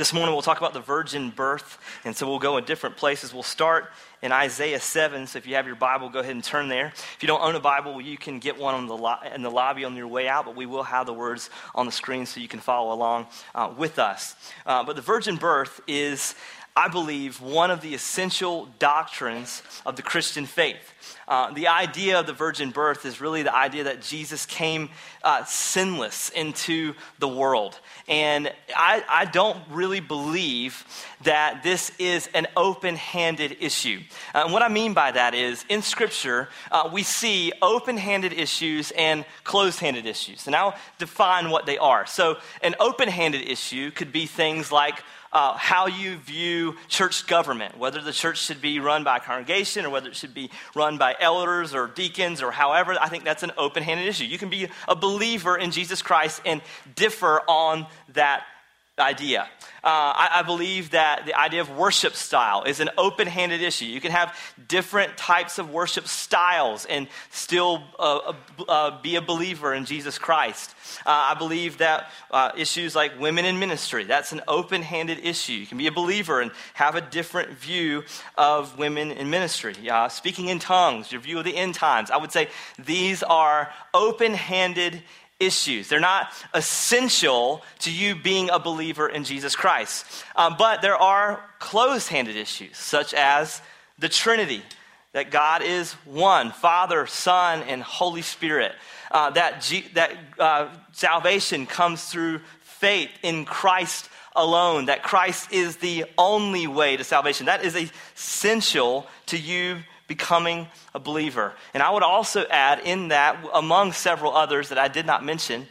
This morning we'll talk about the virgin birth, and so we'll go in different places. We'll start in Isaiah 7, so if you have your Bible, go ahead and turn there. If you don't own a Bible, you can get one the lo- in the lobby on your way out, but we will have the words on the screen so you can follow along uh, with us. Uh, but the virgin birth is I believe, one of the essential doctrines of the Christian faith. Uh, the idea of the virgin birth is really the idea that Jesus came uh, sinless into the world. And I, I, don't really believe that this is an open handed issue. Uh, what I mean by that is, in Scripture, uh, we see open handed issues and closed handed issues. And I'll define what they are. So, an open handed issue could be things like uh, how you view church government, whether the church should be run by a congregation or whether it should be run by elders or deacons or however. I think that's an open handed issue. You can be a believer in Jesus Christ and differ on that idea. Uh, I, I, believe that the idea of worship style is an open handed issue. You can have different types of worship styles and still uh, uh, be a believer in Jesus Christ. Uh, I believe that uh, issues like women in ministry, that's an open handed issue. You can be a believer and have a different view of women in ministry. speaking in tongues, your view of the end times. I would say these are open handed issues. They're not essential to you being a believer in Jesus Christ. Um, but there are closed handed issues, such as the Trinity that God is one Father, Son, and Holy Spirit. Uh, that G- that uh, salvation comes through faith in Christ alone, that Christ is the only way to salvation. That is essential to you becoming a believer. And I would also add in that, among several others that I did not mention,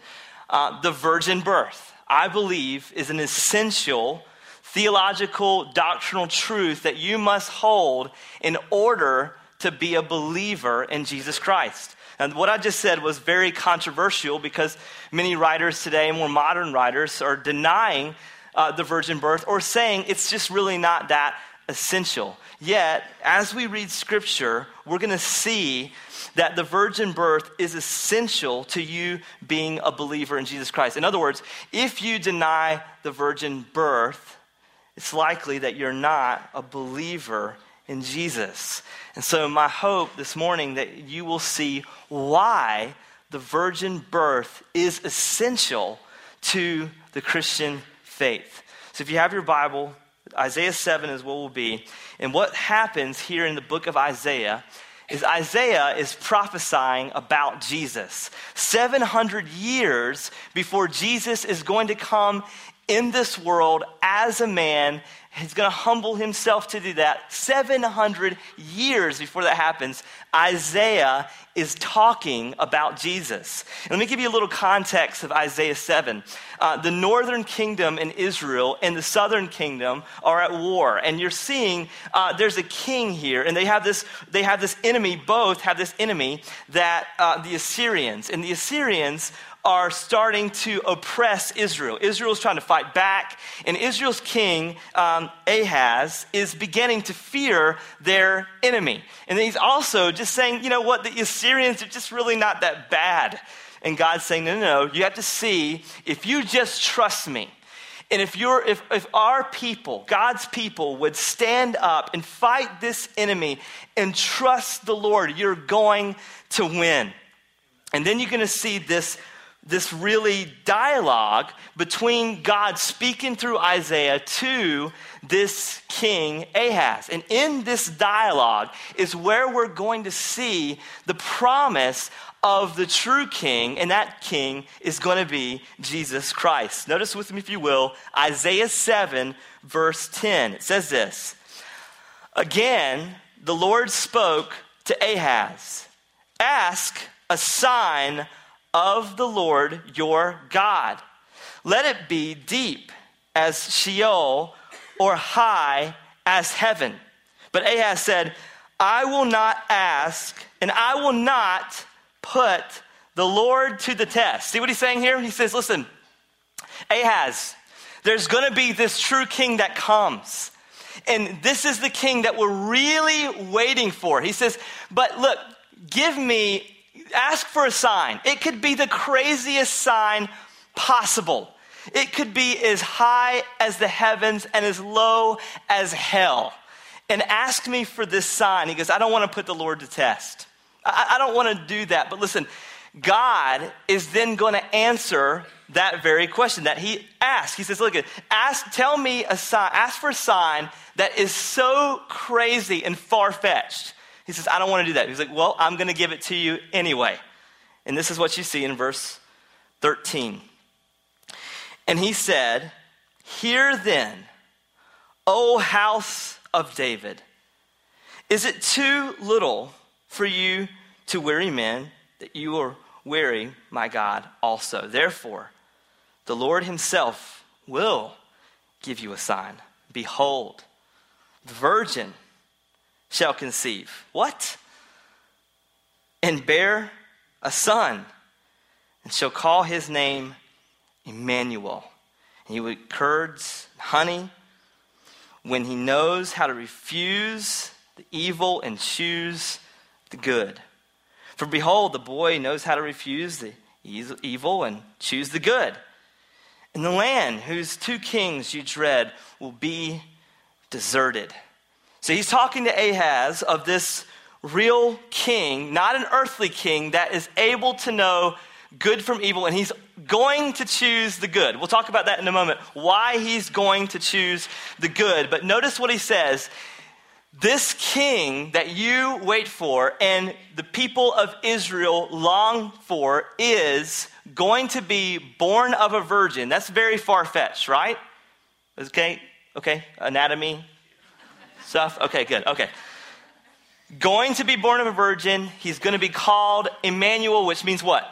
uh, the virgin birth. I believe is an essential theological doctrinal truth that you must hold in order to be a believer in Jesus Christ. And what I just said was very controversial because many writers today, more modern writers, are denying uh, the virgin birth or saying it's just really not that essential. Yet, as we read scripture, we're going to see that the virgin birth is essential to you being a believer in Jesus Christ. In other words, if you deny the virgin birth, it's likely that you're not a believer in Jesus. And so, my hope this morning that you will see why the virgin birth is essential to the Christian faith. So, if you have your Bible, Isaiah 7 is what will be. And what happens here in the book of Isaiah is Isaiah is prophesying about Jesus. 700 years before Jesus is going to come in this world as a man. He's going to humble himself to do that. 700 years before that happens, Isaiah is talking about Jesus. And let me give you a little context of Isaiah 7. Uh, the northern kingdom in Israel and the southern kingdom are at war. And you're seeing uh, there's a king here, and they have this, they have this enemy, both have this enemy that uh, the Assyrians. And the Assyrians are starting to oppress Israel. Israel is trying to fight back, and Israel's king, um, Ahaz, is beginning to fear their enemy. And he's also just saying, you know what, the Assyrians are just really not that bad. And God's saying, no, no, no, you have to see, if you just trust me, and if, you're, if, if our people, God's people, would stand up and fight this enemy and trust the Lord, you're going to win. And then you're going to see this this really dialogue between God speaking through Isaiah to this king Ahaz. And in this dialogue is where we're going to see the promise of the true king, and that king is going to be Jesus Christ. Notice with me, if you will, Isaiah 7, verse 10. It says this Again, the Lord spoke to Ahaz Ask a sign of the Lord your God. Let it be deep as Sheol or high as heaven. But Ahaz said, I will not ask and I will not put the Lord to the test. See what he's saying here? He says, Listen, Ahaz, there's going to be this true king that comes. And this is the king that we're really waiting for. He says, But look, give me ask for a sign. It could be the craziest sign possible. It could be as high as the heavens and as low as hell. And ask me for this sign. He goes, I don't want to put the Lord to test. I, I don't want to do that. But listen, God is then going to answer that very question that he asked. He says, Look, ask, tell me a sign, ask for a sign that is so crazy and far fetched. He says, I don't want to do that. He's like, Well, I'm going to give it to you anyway. And this is what you see in verse 13. And he said, Hear then, O house of David, is it too little for you to weary men that you are weary, my God, also? Therefore, the Lord himself will give you a sign. Behold, the virgin shall conceive. What? And bear a son, and shall call his name Emmanuel. And he would curds honey when he knows how to refuse the evil and choose the good. For behold, the boy knows how to refuse the evil and choose the good. And the land whose two kings you dread will be deserted. So he's talking to Ahaz of this real king, not an earthly king, that is able to know good from evil, and he's going to choose the good. We'll talk about that in a moment, why he's going to choose the good. But notice what he says this king that you wait for and the people of Israel long for is going to be born of a virgin. That's very far fetched, right? Okay, okay, anatomy stuff. Okay, good, okay. Going to be born of a virgin. He's going to be called Emmanuel, which means what?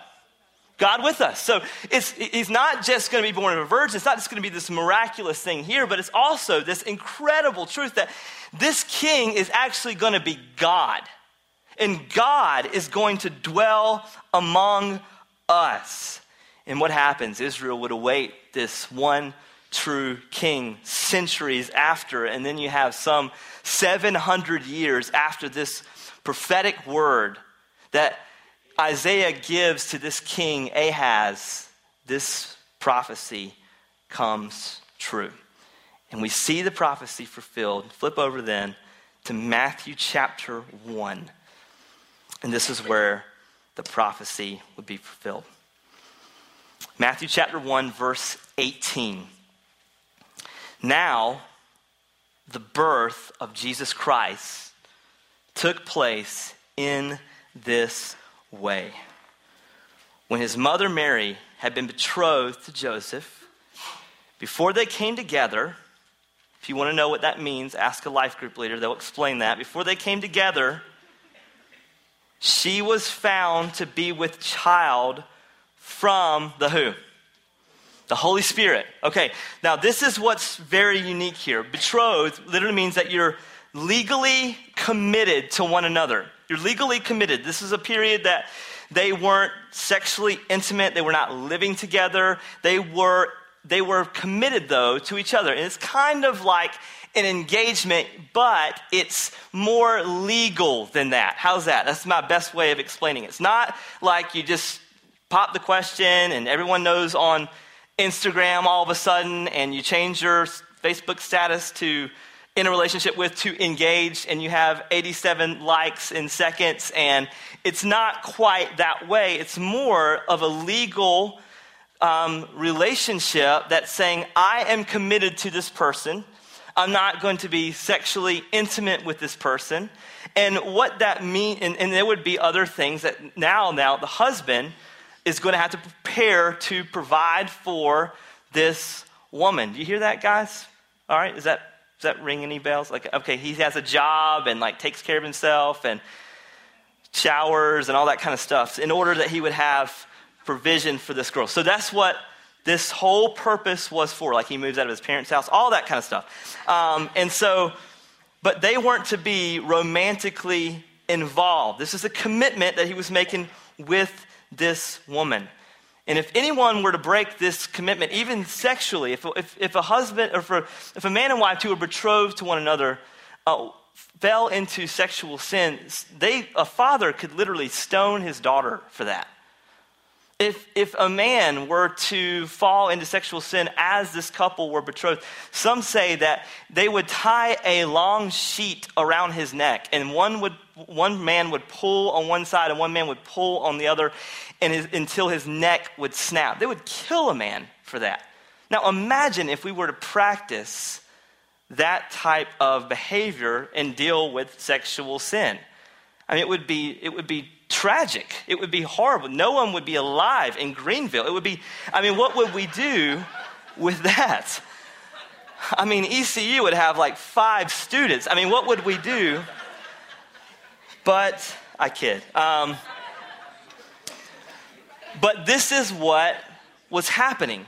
God with us. So it's, he's not just going to be born of a virgin. It's not just going to be this miraculous thing here, but it's also this incredible truth that this king is actually going to be God. And God is going to dwell among us. And what happens? Israel would await this one true king centuries after. And then you have some 700 years after this prophetic word that Isaiah gives to this king Ahaz, this prophecy comes true. And we see the prophecy fulfilled. Flip over then to Matthew chapter 1. And this is where the prophecy would be fulfilled. Matthew chapter 1, verse 18. Now, the birth of Jesus Christ took place in this way. When his mother Mary had been betrothed to Joseph, before they came together, if you want to know what that means, ask a life group leader, they'll explain that. Before they came together, she was found to be with child from the who? The Holy Spirit. Okay, now this is what's very unique here. Betrothed literally means that you're legally committed to one another. You're legally committed. This is a period that they weren't sexually intimate, they were not living together. They were they were committed though to each other. And it's kind of like an engagement, but it's more legal than that. How's that? That's my best way of explaining it. It's not like you just pop the question and everyone knows on Instagram all of a sudden and you change your Facebook status to in a relationship with to engage and you have 87 likes in seconds and it's not quite that way. It's more of a legal um, relationship that's saying i am committed to this person. I'm not going to be sexually intimate with this person. And what that means and, and there would be other things that now now the husband is going to have to prepare to provide for this woman do you hear that guys all right is that does that ring any bells? Like, okay, he has a job and like takes care of himself and showers and all that kind of stuff in order that he would have provision for this girl. So that's what this whole purpose was for. Like he moves out of his parents' house, all that kind of stuff. Um, and so, but they weren't to be romantically involved. This is a commitment that he was making with this woman. And if anyone were to break this commitment, even sexually, if, if, if a husband or for, if a man and wife who were betrothed to one another uh, fell into sexual sin, they, a father could literally stone his daughter for that. If, if a man were to fall into sexual sin as this couple were betrothed, some say that they would tie a long sheet around his neck, and one, would, one man would pull on one side and one man would pull on the other and his, until his neck would snap. They would kill a man for that. Now imagine if we were to practice that type of behavior and deal with sexual sin. I mean, it would be, it would be tragic. It would be horrible. No one would be alive in Greenville. It would be, I mean, what would we do with that? I mean, ECU would have like five students. I mean, what would we do? But I kid. Um, but this is what was happening.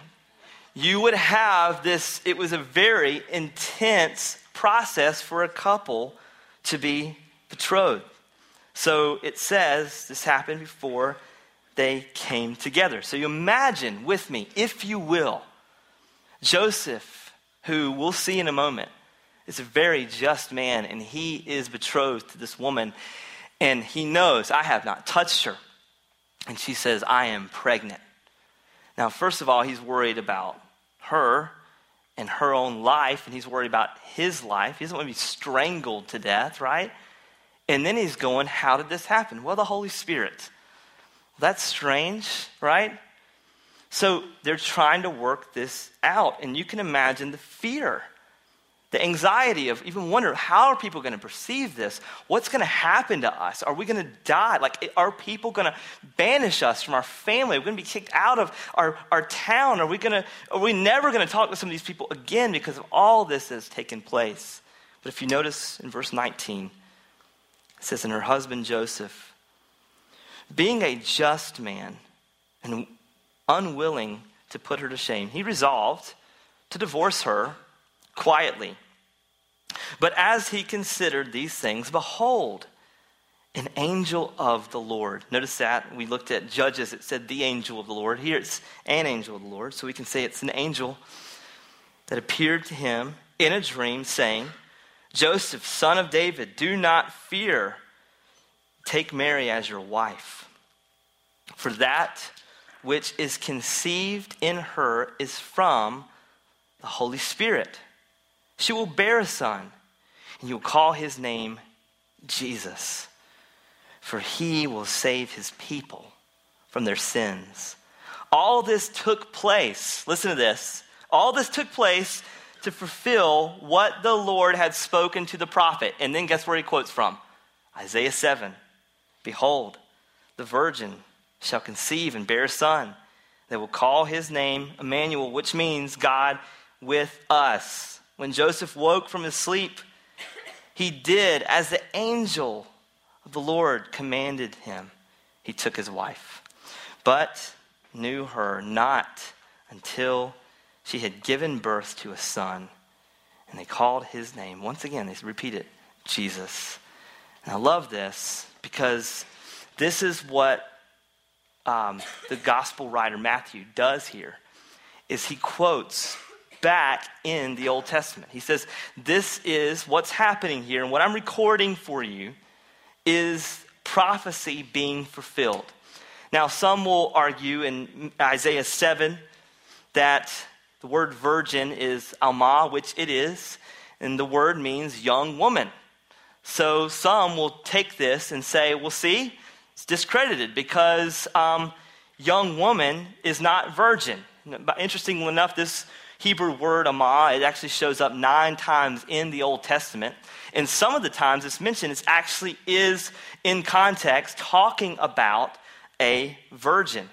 You would have this, it was a very intense process for a couple to be betrothed. So it says this happened before they came together. So you imagine with me, if you will, Joseph, who we'll see in a moment, is a very just man, and he is betrothed to this woman, and he knows, I have not touched her. And she says, I am pregnant. Now, first of all, he's worried about her and her own life, and he's worried about his life. He doesn't want to be strangled to death, right? And then he's going, How did this happen? Well, the Holy Spirit. That's strange, right? So they're trying to work this out. And you can imagine the fear, the anxiety of even wondering how are people going to perceive this? What's going to happen to us? Are we going to die? Like, are people going to banish us from our family? Are we going to be kicked out of our, our town? Are we, going to, are we never going to talk to some of these people again because of all this that has taken place? But if you notice in verse 19, it says, And her husband Joseph, being a just man and unwilling to put her to shame, he resolved to divorce her quietly. But as he considered these things, behold, an angel of the Lord. Notice that we looked at Judges, it said the angel of the Lord. Here it's an angel of the Lord, so we can say it's an angel that appeared to him in a dream, saying, Joseph, son of David, do not fear. Take Mary as your wife. For that which is conceived in her is from the Holy Spirit. She will bear a son, and you will call his name Jesus, for he will save his people from their sins. All this took place, listen to this, all this took place to fulfill what the Lord had spoken to the prophet. And then guess where he quotes from? Isaiah 7. Behold, the virgin shall conceive and bear a son. They will call his name Emmanuel, which means God with us. When Joseph woke from his sleep, he did as the angel of the Lord commanded him. He took his wife, but knew her not until she had given birth to a son, and they called his name. Once again, they repeat it Jesus. And I love this because this is what um, the gospel writer Matthew does here is he quotes back in the Old Testament. He says, This is what's happening here, and what I'm recording for you is prophecy being fulfilled. Now, some will argue in Isaiah 7 that the word virgin is alma, which it is, and the word means young woman. So some will take this and say, well, see, it's discredited because um, young woman is not virgin. Interestingly enough, this Hebrew word alma, it actually shows up nine times in the Old Testament. And some of the times it's mentioned, it actually is in context talking about a virgin.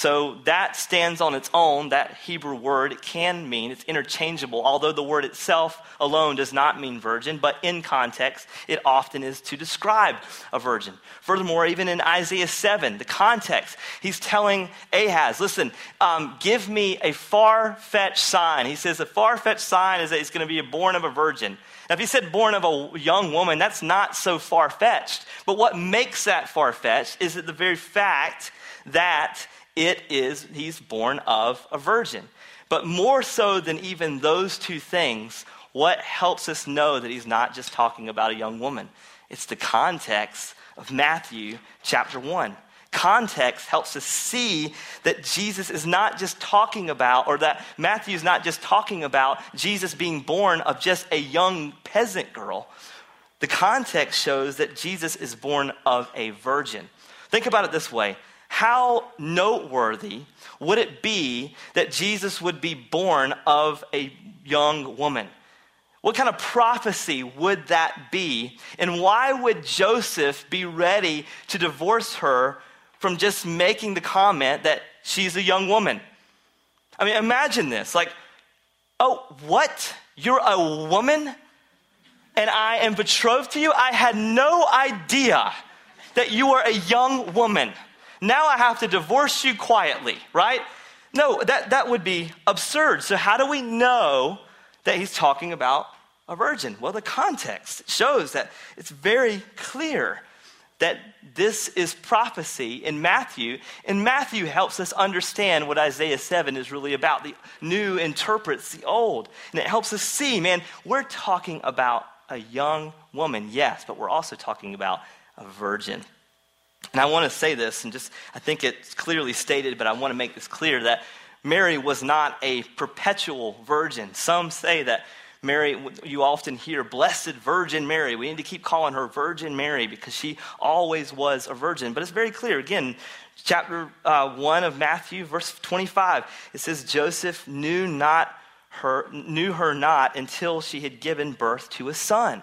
So that stands on its own, that Hebrew word. It can mean, it's interchangeable, although the word itself alone does not mean virgin, but in context, it often is to describe a virgin. Furthermore, even in Isaiah 7, the context, he's telling Ahaz, listen, um, give me a far fetched sign. He says, a far fetched sign is that he's going to be born of a virgin. Now, if he said born of a young woman, that's not so far fetched. But what makes that far fetched is that the very fact that it is, he's born of a virgin. But more so than even those two things, what helps us know that he's not just talking about a young woman? It's the context of Matthew chapter 1. Context helps us see that Jesus is not just talking about, or that Matthew is not just talking about Jesus being born of just a young peasant girl. The context shows that Jesus is born of a virgin. Think about it this way How noteworthy would it be that Jesus would be born of a young woman? What kind of prophecy would that be? And why would Joseph be ready to divorce her from just making the comment that she's a young woman? I mean, imagine this. Like, oh, what? You're a woman? And I am betrothed to you? I had no idea that you were a young woman. Now I have to divorce you quietly, right? No, that, that would be absurd. So, how do we know that he's talking about a virgin? Well, the context shows that it's very clear that this is prophecy in Matthew, and Matthew helps us understand what Isaiah 7 is really about. The new interprets the old, and it helps us see, man, we're talking about a young woman, yes, but we're also talking about a virgin. And I want to say this, and just, I think it's clearly stated, but I want to make this clear that Mary was not a perpetual virgin. Some say that Mary, you often hear, Blessed Virgin Mary. We need to keep calling her Virgin Mary because she always was a virgin. But it's very clear. Again, chapter uh, 1 of Matthew, verse 25, it says, Joseph knew, not her, knew her not until she had given birth to a son.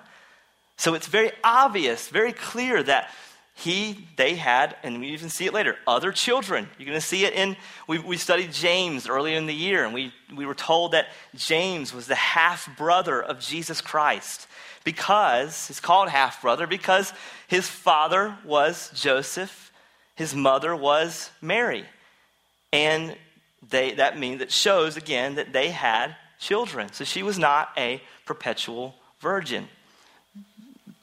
So it's very obvious, very clear that he, they had, and we even see it later, other children. You're going to see it in, we, we studied James earlier in the year, and we, we were told that James was the half brother of Jesus Christ because, he's called half brother because his father was Joseph, his mother was Mary. And they, that means, that shows again that they had children. So she was not a perpetual virgin.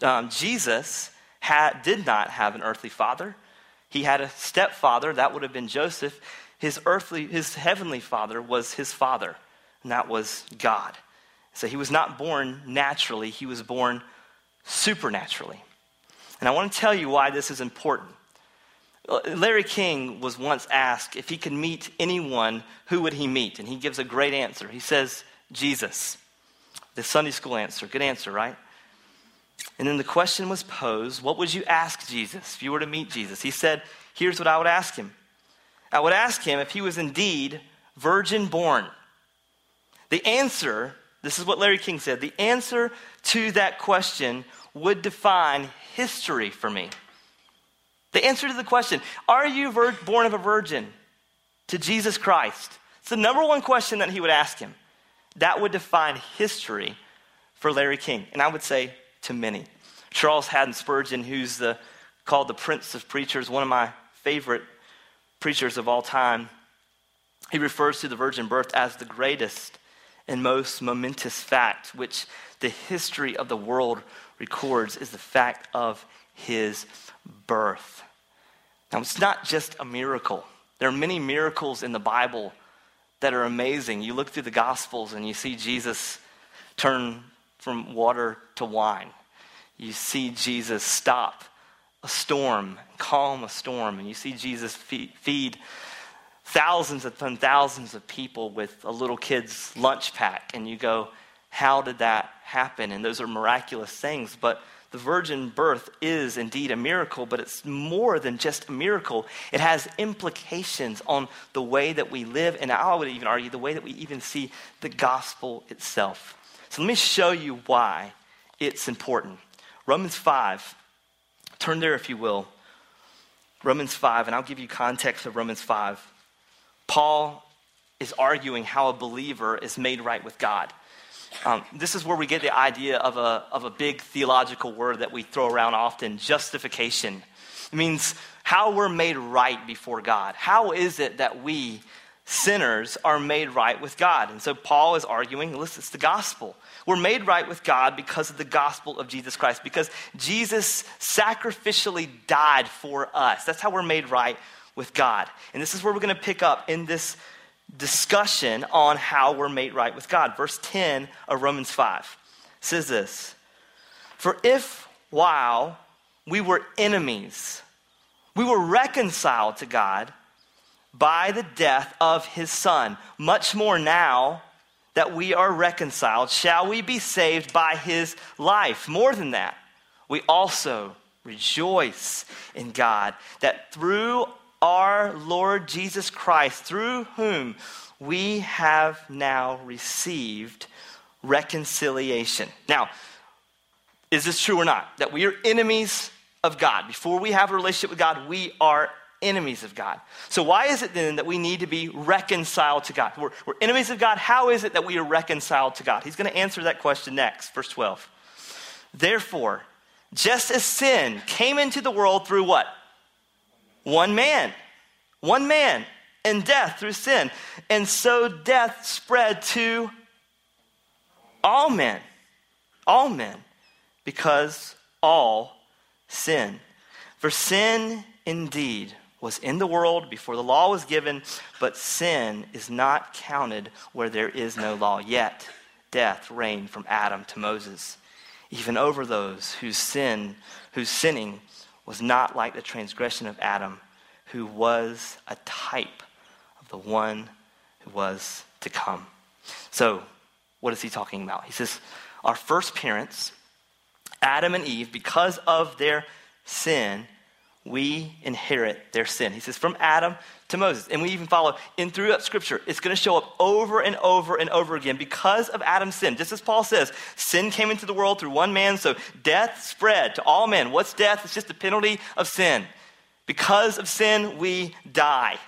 Um, Jesus had, did not have an earthly father. He had a stepfather, that would have been Joseph. His earthly, his heavenly father was his father, and that was God. So he was not born naturally, he was born supernaturally. And I want to tell you why this is important. Larry King was once asked if he could meet anyone, who would he meet? And he gives a great answer. He says, Jesus. The Sunday school answer. Good answer, right? And then the question was posed what would you ask Jesus if you were to meet Jesus? He said, Here's what I would ask him I would ask him if he was indeed virgin born. The answer, this is what Larry King said, the answer to that question would define history for me. The answer to the question, Are you vir- born of a virgin to Jesus Christ? It's the number one question that he would ask him. That would define history for Larry King. And I would say, to many. Charles Haddon Spurgeon, who's the, called the Prince of Preachers, one of my favorite preachers of all time, he refers to the virgin birth as the greatest and most momentous fact which the history of the world records is the fact of his birth. Now, it's not just a miracle. There are many miracles in the Bible that are amazing. You look through the Gospels and you see Jesus turn from water to wine. You see Jesus stop a storm, calm a storm, and you see Jesus feed thousands upon thousands of people with a little kid's lunch pack, and you go, How did that happen? And those are miraculous things, but the virgin birth is indeed a miracle, but it's more than just a miracle. It has implications on the way that we live, and I would even argue the way that we even see the gospel itself. So let me show you why it's important. Romans 5, turn there if you will. Romans 5, and I'll give you context of Romans 5. Paul is arguing how a believer is made right with God. Um, this is where we get the idea of a, of a big theological word that we throw around often justification. It means how we're made right before God. How is it that we sinners are made right with God. And so Paul is arguing, listen, it's the gospel. We're made right with God because of the gospel of Jesus Christ, because Jesus sacrificially died for us. That's how we're made right with God. And this is where we're going to pick up in this discussion on how we're made right with God. Verse 10 of Romans 5 says this For if while we were enemies, We were reconciled to God by the death of his son. Much more now that we are reconciled, shall we be saved by his life. More than that, we also rejoice in God that through our Lord Jesus Christ, through whom we have now received reconciliation. Now, is this true or not? That we are enemies of God. Before we have a relationship with God, we are enemies of God. So, why is it then that we need to be reconciled to God? We're, we're enemies of God. How is it that we are reconciled to God? He's going to answer that question next, verse 12. Therefore, just as sin came into the world through what? One man. One man. And death through sin. And so death spread to all men. All men. Because all sin. For sin indeed was in the world before the law was given, but sin is not counted where there is no law. Yet death reigned from Adam to Moses, even over those whose sin, whose sinning was not like the transgression of Adam, who was a type of the one who was to come. So, what is he talking about? He says, Our first parents, Adam and Eve, because of their sin, we inherit their sin. He says, from Adam to Moses. And we even follow in throughout Scripture. It's going to show up over and over and over again because of Adam's sin. Just as Paul says, sin came into the world through one man, so death spread to all men. What's death? It's just the penalty of sin. Because of sin, we die.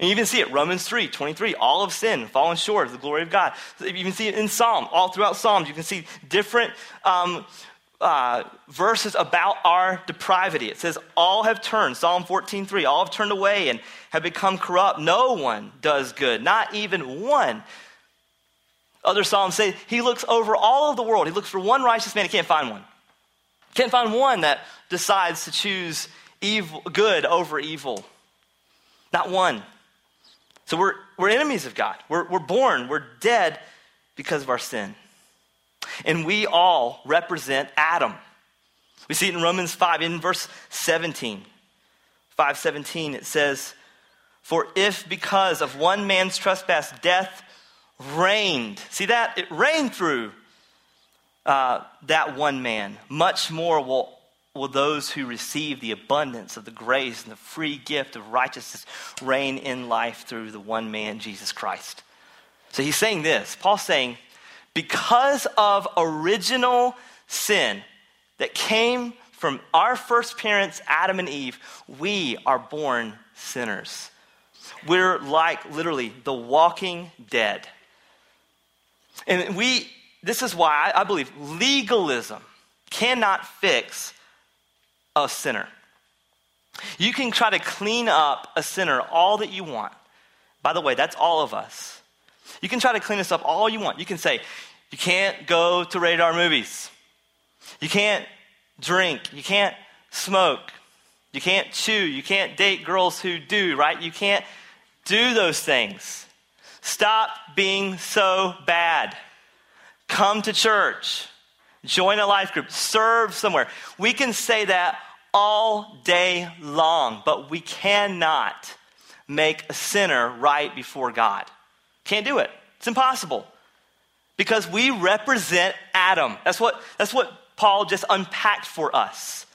And you even see it, Romans 3, 23, all of sin, fallen short of the glory of God. You even see it in Psalm, all throughout Psalms. You can see different um, uh, verses about our depravity. It says, All have turned, Psalm 14, 3, all have turned away and have become corrupt. No one does good, not even one. Other Psalms say he looks over all of the world. He looks for one righteous man. He can't find one. Can't find one that decides to choose evil, good over evil. Not one. So we're, we're enemies of God. We're, we're born, we're dead because of our sin. And we all represent Adam. We see it in Romans 5, in verse 17. 517, it says, For if because of one man's trespass death reigned, see that? It reigned through uh, that one man, much more will, will those who receive the abundance of the grace and the free gift of righteousness reign in life through the one man, Jesus Christ. So he's saying this. Paul's saying, because of original sin that came from our first parents, Adam and Eve, we are born sinners. We're like literally the walking dead. And we, this is why I believe legalism cannot fix a sinner. You can try to clean up a sinner all that you want. By the way, that's all of us. You can try to clean us up all you want. You can say, you can't go to radar movies. You can't drink. You can't smoke. You can't chew. You can't date girls who do, right? You can't do those things. Stop being so bad. Come to church. Join a life group. Serve somewhere. We can say that all day long, but we cannot make a sinner right before God. Can't do it. It's impossible. Because we represent Adam. That's what, that's what Paul just unpacked for us.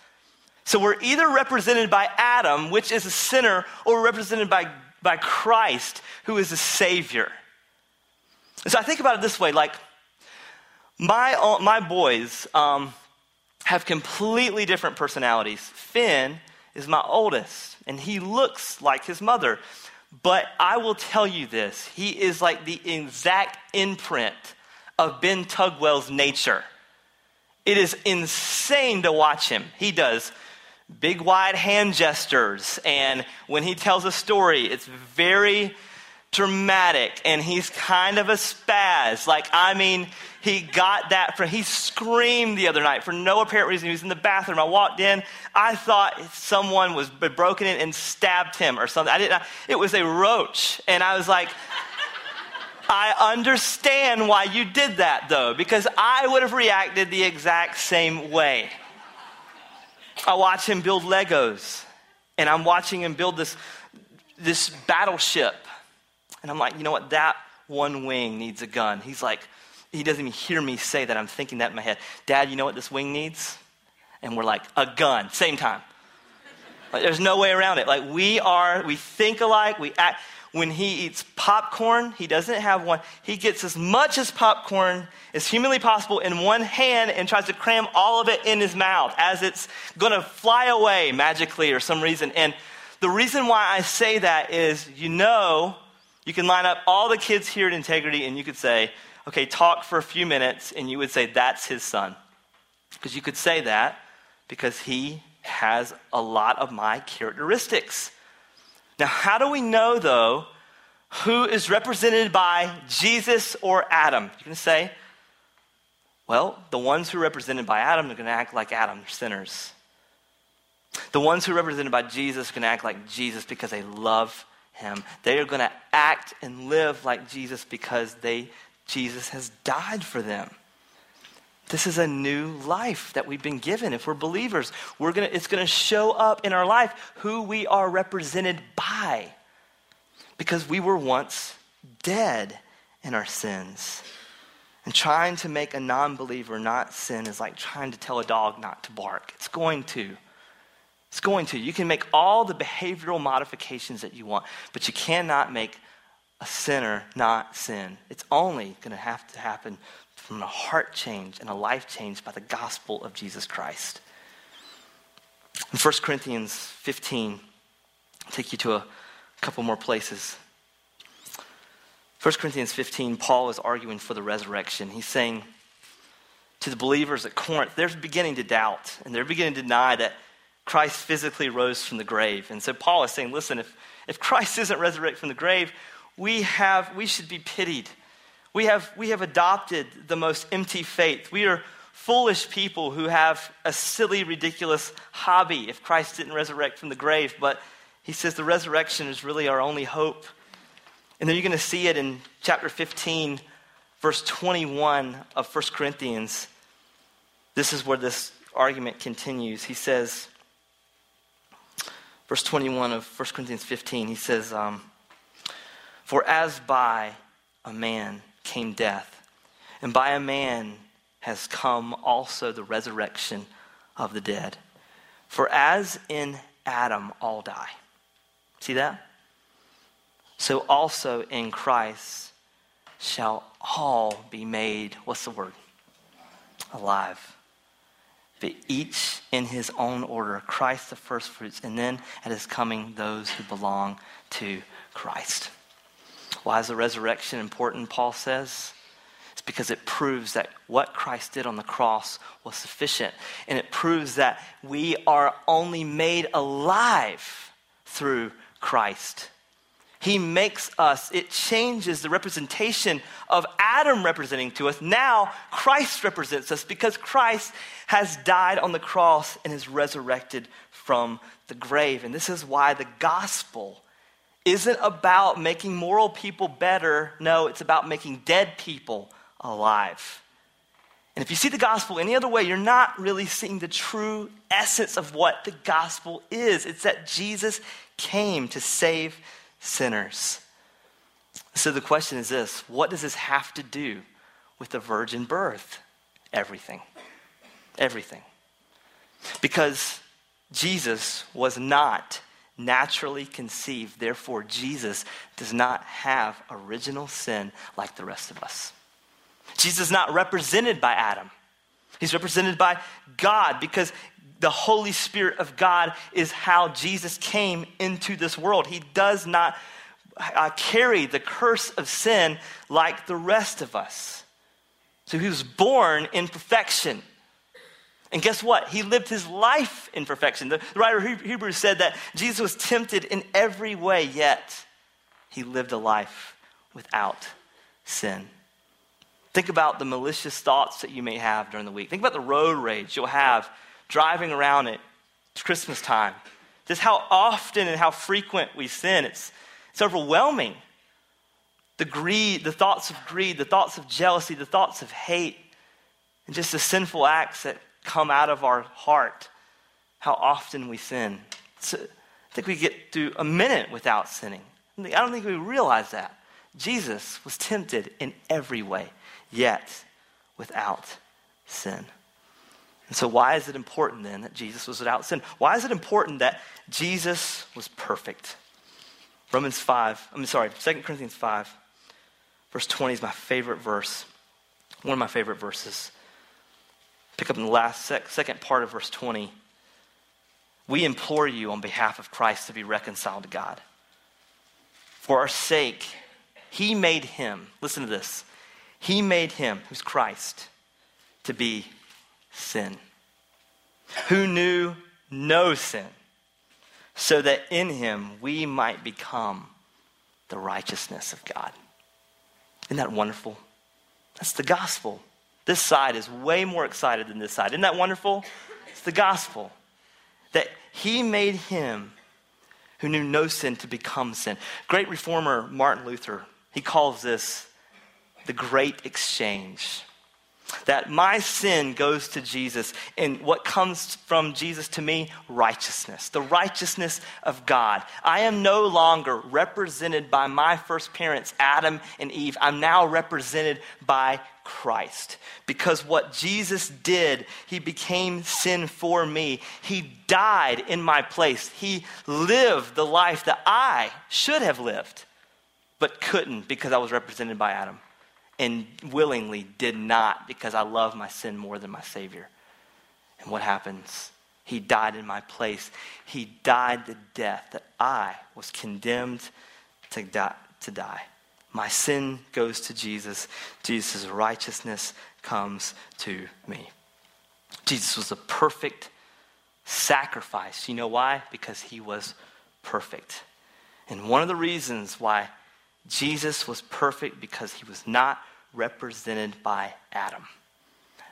So we're either represented by Adam, which is a sinner, or represented by, by Christ, who is a Savior. And so I think about it this way like, my, my boys um, have completely different personalities. Finn is my oldest, and he looks like his mother. But I will tell you this he is like the exact imprint of Ben Tugwell's nature. It is insane to watch him. He does big, wide hand gestures, and when he tells a story, it's very dramatic, and he's kind of a spaz. Like, I mean, he got that from, he screamed the other night for no apparent reason. He was in the bathroom. I walked in. I thought someone was broken in and stabbed him or something. I didn't, it was a roach. And I was like, I understand why you did that though, because I would have reacted the exact same way. I watch him build Legos And I'm watching him build this, this battleship. And I'm like, you know what? That one wing needs a gun. He's like, he doesn't even hear me say that. I'm thinking that in my head. Dad, you know what this wing needs? And we're like, a gun, same time. Like, there's no way around it. Like, we are, we think alike, we act. When he eats popcorn, he doesn't have one. He gets as much as popcorn as humanly possible in one hand and tries to cram all of it in his mouth as it's going to fly away magically or some reason. And the reason why I say that is you know, you can line up all the kids here at Integrity and you could say, okay, talk for a few minutes, and you would say, that's his son. Because you could say that because he has a lot of my characteristics. Now, how do we know, though, who is represented by Jesus or Adam? You can say, well, the ones who are represented by Adam are going to act like Adam, they're sinners. The ones who are represented by Jesus are going to act like Jesus because they love him. They are going to act and live like Jesus because they, Jesus has died for them. This is a new life that we've been given. If we're believers, we're gonna, it's going to show up in our life who we are represented by. Because we were once dead in our sins. And trying to make a non believer not sin is like trying to tell a dog not to bark. It's going to. It's going to. You can make all the behavioral modifications that you want, but you cannot make a sinner not sin. It's only going to have to happen from a heart change and a life change by the gospel of Jesus Christ. In 1 Corinthians 15, I'll take you to a couple more places. 1 Corinthians 15, Paul is arguing for the resurrection. He's saying to the believers at Corinth, they're beginning to doubt and they're beginning to deny that Christ physically rose from the grave. And so Paul is saying, listen, if, if Christ isn't resurrected from the grave, we, have, we should be pitied we have, we have adopted the most empty faith. We are foolish people who have a silly, ridiculous hobby if Christ didn't resurrect from the grave. But he says the resurrection is really our only hope. And then you're going to see it in chapter 15, verse 21 of 1 Corinthians. This is where this argument continues. He says, verse 21 of 1 Corinthians 15, he says, um, For as by a man came death. And by a man has come also the resurrection of the dead. For as in Adam all die. See that? So also in Christ shall all be made, what's the word? Alive. But each in his own order Christ the firstfruits, and then at his coming, those who belong to Christ. Why is the resurrection important, Paul says? It's because it proves that what Christ did on the cross was sufficient. And it proves that we are only made alive through Christ. He makes us, it changes the representation of Adam representing to us. Now, Christ represents us because Christ has died on the cross and is resurrected from the grave. And this is why the gospel isn't about making moral people better. No, it's about making dead people alive. And if you see the gospel any other way, you're not really seeing the true essence of what the gospel is. It's that Jesus came to save sinners. So the question is this what does this have to do with the virgin birth? Everything. Everything. Because Jesus was not naturally conceived. Therefore, Jesus does not have original sin like the rest of us. Jesus is not represented by Adam, he's represented by God because the Holy Spirit of God is how Jesus came into this world. He does not uh, carry the curse of sin like the rest of us. So he was born in perfection. And guess what? He lived his life in perfection. The writer of Hebrews said that Jesus was tempted in every way, yet he lived a life without sin. Think about the malicious thoughts that you may have during the week. Think about the road rage you'll have driving around at Christmas time. Just how often and how frequent we sin. It's, it's overwhelming. The greed, the thoughts of greed, the thoughts of jealousy, the thoughts of hate, and just the sinful acts that come out of our heart, how often we sin. It's, I think we get through a minute without sinning. I don't think we realize that. Jesus was tempted in every way, yet without sin. And so, why is it important then that Jesus was without sin? Why is it important that Jesus was perfect? Romans 5, I'm sorry, 2 Corinthians 5, verse 20 is my favorite verse, one of my favorite verses. Pick up in the last sec- second part of verse 20. We implore you on behalf of Christ to be reconciled to God. For our sake, he made him, listen to this, he made him, who's Christ, to be sin, who knew no sin, so that in him we might become the righteousness of God. Isn't that wonderful? That's the gospel. This side is way more excited than this side. Isn't that wonderful? It's the gospel. That he made him who knew no sin to become sin. Great reformer Martin Luther, he calls this the great exchange. That my sin goes to Jesus, and what comes from Jesus to me? Righteousness, the righteousness of God. I am no longer represented by my first parents, Adam and Eve. I'm now represented by Christ. Because what Jesus did, he became sin for me. He died in my place. He lived the life that I should have lived, but couldn't because I was represented by Adam and willingly did not because I love my sin more than my Savior. And what happens? He died in my place. He died the death that I was condemned to die. To die. My sin goes to Jesus. Jesus' righteousness comes to me. Jesus was a perfect sacrifice. You know why? Because he was perfect. And one of the reasons why Jesus was perfect because he was not represented by Adam.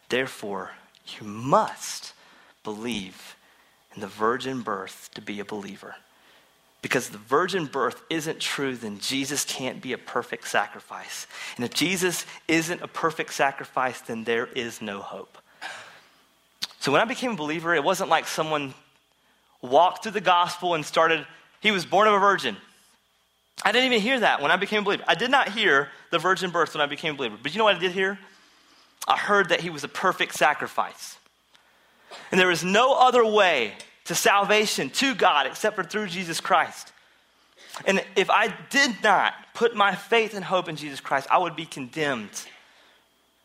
Therefore, you must believe in the virgin birth to be a believer. Because the virgin birth isn't true, then Jesus can't be a perfect sacrifice. And if Jesus isn't a perfect sacrifice, then there is no hope. So when I became a believer, it wasn't like someone walked through the gospel and started, he was born of a virgin. I didn't even hear that when I became a believer. I did not hear the virgin birth when I became a believer. But you know what I did hear? I heard that he was a perfect sacrifice. And there is no other way to salvation to God except for through Jesus Christ. And if I did not put my faith and hope in Jesus Christ, I would be condemned.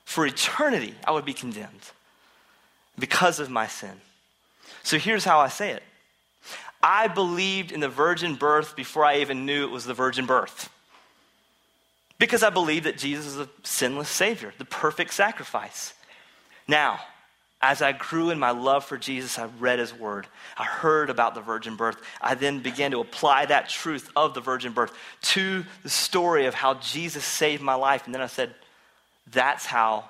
For eternity, I would be condemned because of my sin. So here's how I say it I believed in the virgin birth before I even knew it was the virgin birth. Because I believed that Jesus is a sinless Savior, the perfect sacrifice. Now, as I grew in my love for Jesus, I read his word. I heard about the virgin birth. I then began to apply that truth of the virgin birth to the story of how Jesus saved my life. And then I said, that's how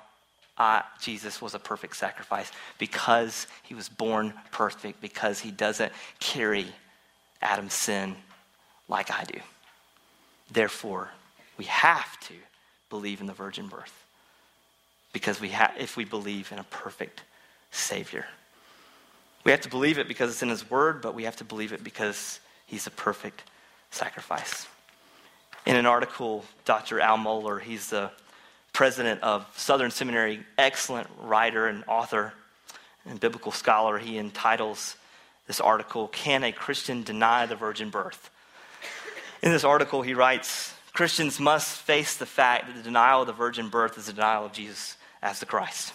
Jesus was a perfect sacrifice because he was born perfect, because he doesn't carry Adam's sin like I do. Therefore, we have to believe in the virgin birth because we ha- if we believe in a perfect Savior. We have to believe it because it's in His Word, but we have to believe it because He's a perfect sacrifice. In an article, Dr. Al Mohler, he's the president of Southern Seminary, excellent writer and author and biblical scholar, he entitles this article, Can a Christian Deny the Virgin Birth? In this article, he writes Christians must face the fact that the denial of the virgin birth is a denial of Jesus as the Christ.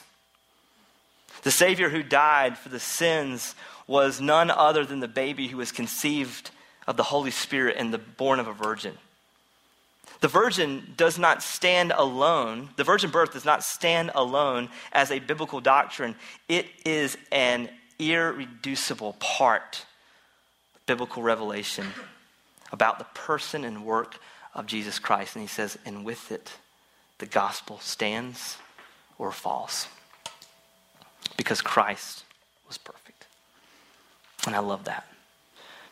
The Savior who died for the sins was none other than the baby who was conceived of the Holy Spirit and the born of a virgin. The virgin does not stand alone. The virgin birth does not stand alone as a biblical doctrine. It is an irreducible part of biblical revelation about the person and work of Jesus Christ. And he says, and with it, the gospel stands or falls. Because Christ was perfect. And I love that.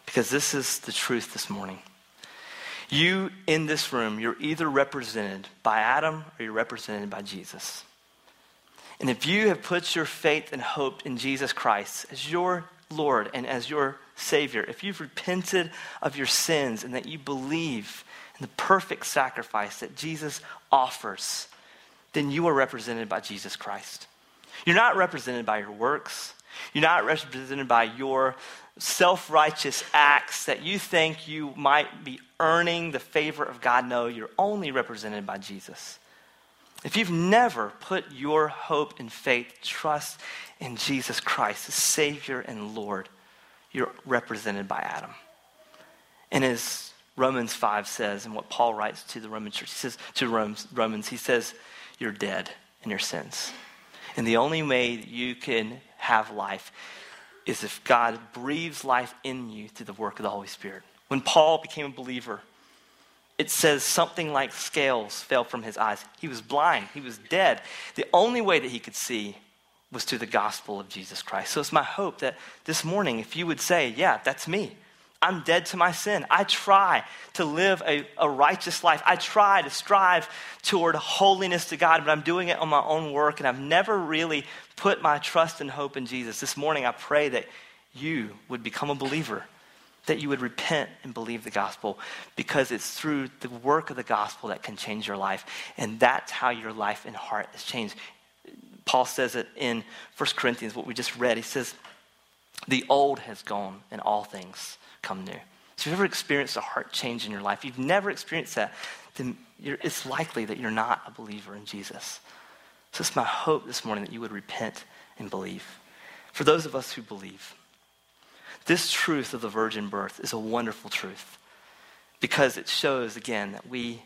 Because this is the truth this morning. You in this room, you're either represented by Adam or you're represented by Jesus. And if you have put your faith and hope in Jesus Christ as your Lord and as your Savior, if you've repented of your sins and that you believe in the perfect sacrifice that Jesus offers, then you are represented by Jesus Christ. You're not represented by your works. You're not represented by your self righteous acts that you think you might be earning the favor of God. No, you're only represented by Jesus. If you've never put your hope and faith, trust in Jesus Christ, the Savior and Lord, you're represented by Adam. And as Romans 5 says, and what Paul writes to the Roman church, he says to Romans, he says, You're dead in your sins. And the only way you can have life is if God breathes life in you through the work of the Holy Spirit. When Paul became a believer, it says something like scales fell from his eyes. He was blind, he was dead. The only way that he could see was through the gospel of Jesus Christ. So it's my hope that this morning, if you would say, Yeah, that's me. I'm dead to my sin. I try to live a, a, righteous life. I try to strive toward holiness to God, but I'm doing it on my own work, and I've never really put my trust and hope in Jesus. This morning, I pray that you would become a believer, that you would repent and believe the gospel, because it's through the work of the gospel that can change your life. And that's how your life and heart is changed. Paul says it in 1 Corinthians, what we just read. He says, The old has gone, and all things come new. So if you've ever experienced a heart change in your life, you've never experienced that, then it's likely that you're not a believer in Jesus. So it's my hope this morning that you would repent and believe. For those of us who believe, this truth of the virgin birth is a wonderful truth because it shows, again, that we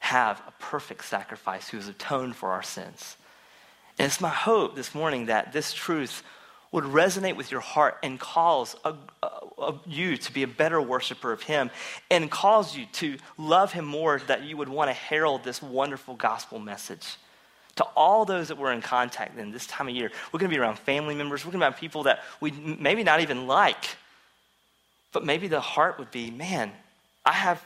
have a perfect sacrifice who has atoned for our sins. And it's my hope this morning that this truth would resonate with your heart and cause a, a, you to be a better worshiper of Him and cause you to love Him more, that you would want to herald this wonderful gospel message to all those that we're in contact in this time of year. We're going to be around family members, we're going to be around people that we maybe not even like, but maybe the heart would be man, I have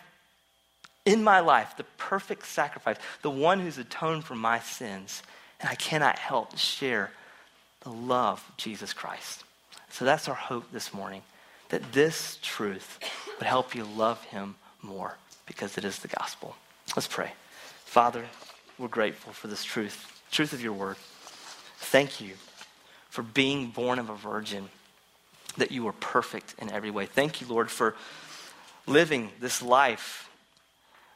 in my life the perfect sacrifice, the one who's atoned for my sins, and I cannot help to share love Jesus Christ. So that's our hope this morning that this truth would help you love him more because it is the gospel. Let's pray. Father, we're grateful for this truth, truth of your word. Thank you for being born of a virgin, that you were perfect in every way. Thank you, Lord, for living this life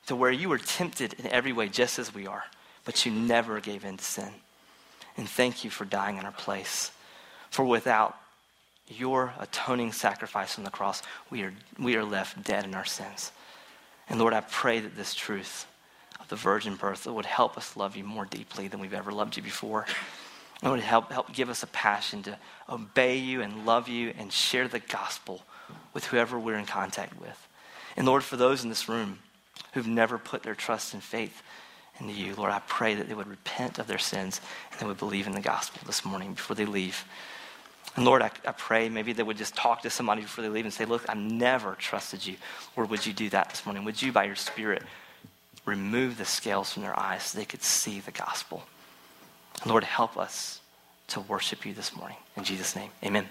to where you were tempted in every way, just as we are, but you never gave in to sin. And thank you for dying in our place. For without your atoning sacrifice on the cross, we are, we are left dead in our sins. And Lord, I pray that this truth of the virgin birth would help us love you more deeply than we've ever loved you before. It would help, help give us a passion to obey you and love you and share the gospel with whoever we're in contact with. And Lord, for those in this room who've never put their trust and faith into you. Lord, I pray that they would repent of their sins and they would believe in the gospel this morning before they leave. And Lord, I, I pray maybe they would just talk to somebody before they leave and say, Look, I've never trusted you. Or would you do that this morning? Would you, by your Spirit, remove the scales from their eyes so they could see the gospel? And Lord, help us to worship you this morning. In Jesus' name, amen.